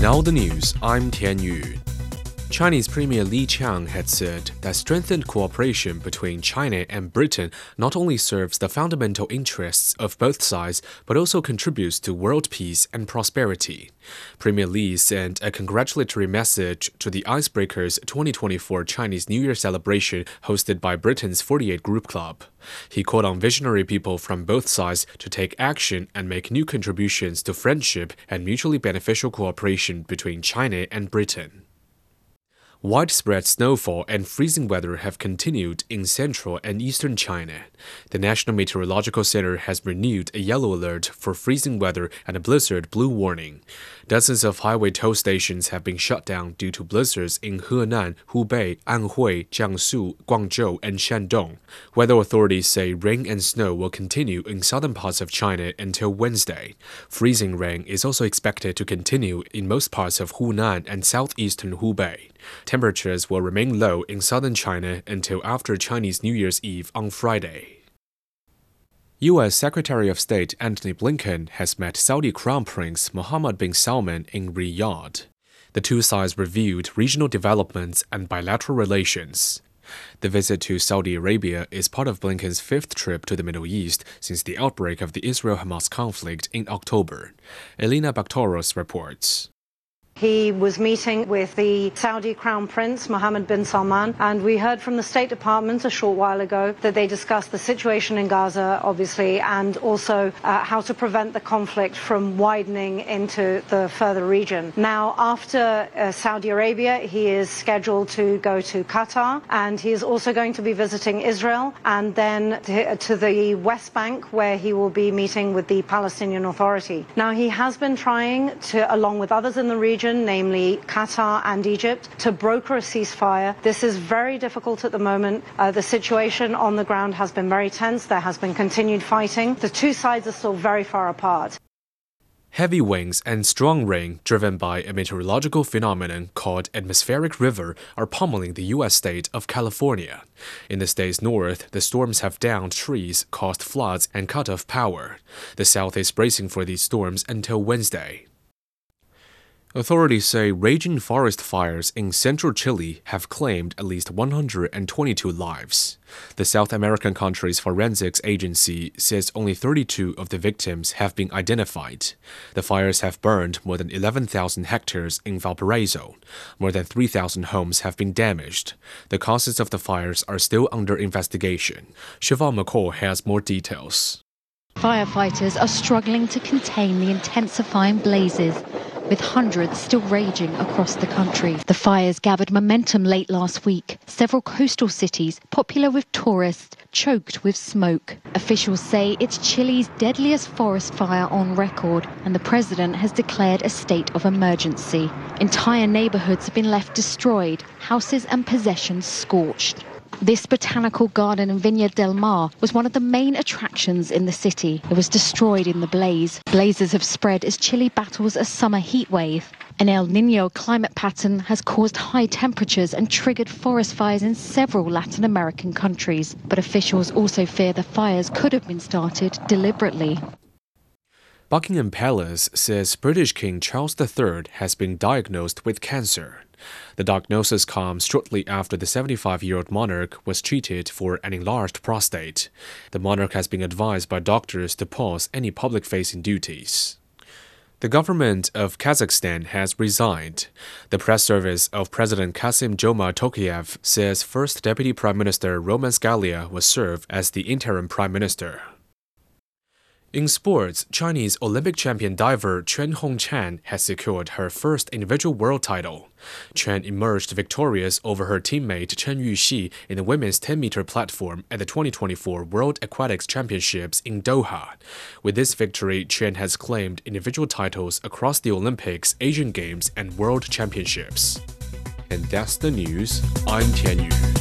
Now the news, I'm Tian Yu. Chinese Premier Li Qiang had said that strengthened cooperation between China and Britain not only serves the fundamental interests of both sides, but also contributes to world peace and prosperity. Premier Li sent a congratulatory message to the Icebreakers 2024 Chinese New Year celebration hosted by Britain's 48 Group Club. He called on visionary people from both sides to take action and make new contributions to friendship and mutually beneficial cooperation between China and Britain. Widespread snowfall and freezing weather have continued in central and eastern China. The National Meteorological Center has renewed a yellow alert for freezing weather and a blizzard blue warning. Dozens of highway toll stations have been shut down due to blizzards in Henan, Hubei, Anhui, Jiangsu, Guangzhou, and Shandong. Weather authorities say rain and snow will continue in southern parts of China until Wednesday. Freezing rain is also expected to continue in most parts of Hunan and southeastern Hubei. Temperatures will remain low in southern China until after Chinese New Year's Eve on Friday. U.S. Secretary of State Antony Blinken has met Saudi Crown Prince Mohammed bin Salman in Riyadh. The two sides reviewed regional developments and bilateral relations. The visit to Saudi Arabia is part of Blinken's fifth trip to the Middle East since the outbreak of the Israel Hamas conflict in October. Elena Baktoros reports. He was meeting with the Saudi Crown Prince Mohammed bin Salman, and we heard from the State Department a short while ago that they discussed the situation in Gaza, obviously, and also uh, how to prevent the conflict from widening into the further region. Now, after uh, Saudi Arabia, he is scheduled to go to Qatar, and he is also going to be visiting Israel and then to, to the West Bank, where he will be meeting with the Palestinian Authority. Now, he has been trying to, along with others in the region, region, namely Qatar and Egypt, to broker a ceasefire. This is very difficult at the moment. Uh, the situation on the ground has been very tense. There has been continued fighting. The two sides are still very far apart. Heavy winds and strong rain, driven by a meteorological phenomenon called atmospheric river, are pummeling the U.S. state of California. In the state's north, the storms have downed trees, caused floods, and cut off power. The south is bracing for these storms until Wednesday. Authorities say raging forest fires in central Chile have claimed at least 122 lives. The South American country's forensics agency says only 32 of the victims have been identified. The fires have burned more than 11,000 hectares in Valparaiso. More than 3,000 homes have been damaged. The causes of the fires are still under investigation. Siobhan McCall has more details. Firefighters are struggling to contain the intensifying blazes with hundreds still raging across the country. The fires gathered momentum late last week. Several coastal cities, popular with tourists, choked with smoke. Officials say it's Chile's deadliest forest fire on record, and the president has declared a state of emergency. Entire neighborhoods have been left destroyed, houses and possessions scorched. This botanical garden in Viña del Mar was one of the main attractions in the city. It was destroyed in the blaze. Blazes have spread as Chile battles a summer heat wave. An El Nino climate pattern has caused high temperatures and triggered forest fires in several Latin American countries. But officials also fear the fires could have been started deliberately. Buckingham Palace says British King Charles III has been diagnosed with cancer. The diagnosis comes shortly after the 75 year old monarch was treated for an enlarged prostate. The monarch has been advised by doctors to pause any public facing duties. The government of Kazakhstan has resigned. The press service of President Kassym-Jomart Tokayev says First Deputy Prime Minister Roman Sklyar will serve as the interim prime minister. In sports, Chinese Olympic champion diver Quan Hongchan has secured her first individual world title. Quan emerged victorious over her teammate Chen Yuxi in the women's 10-meter platform at the 2024 World Aquatics Championships in Doha. With this victory, Quan has claimed individual titles across the Olympics, Asian Games, and World Championships. And that's the news. I'm Tian Yu.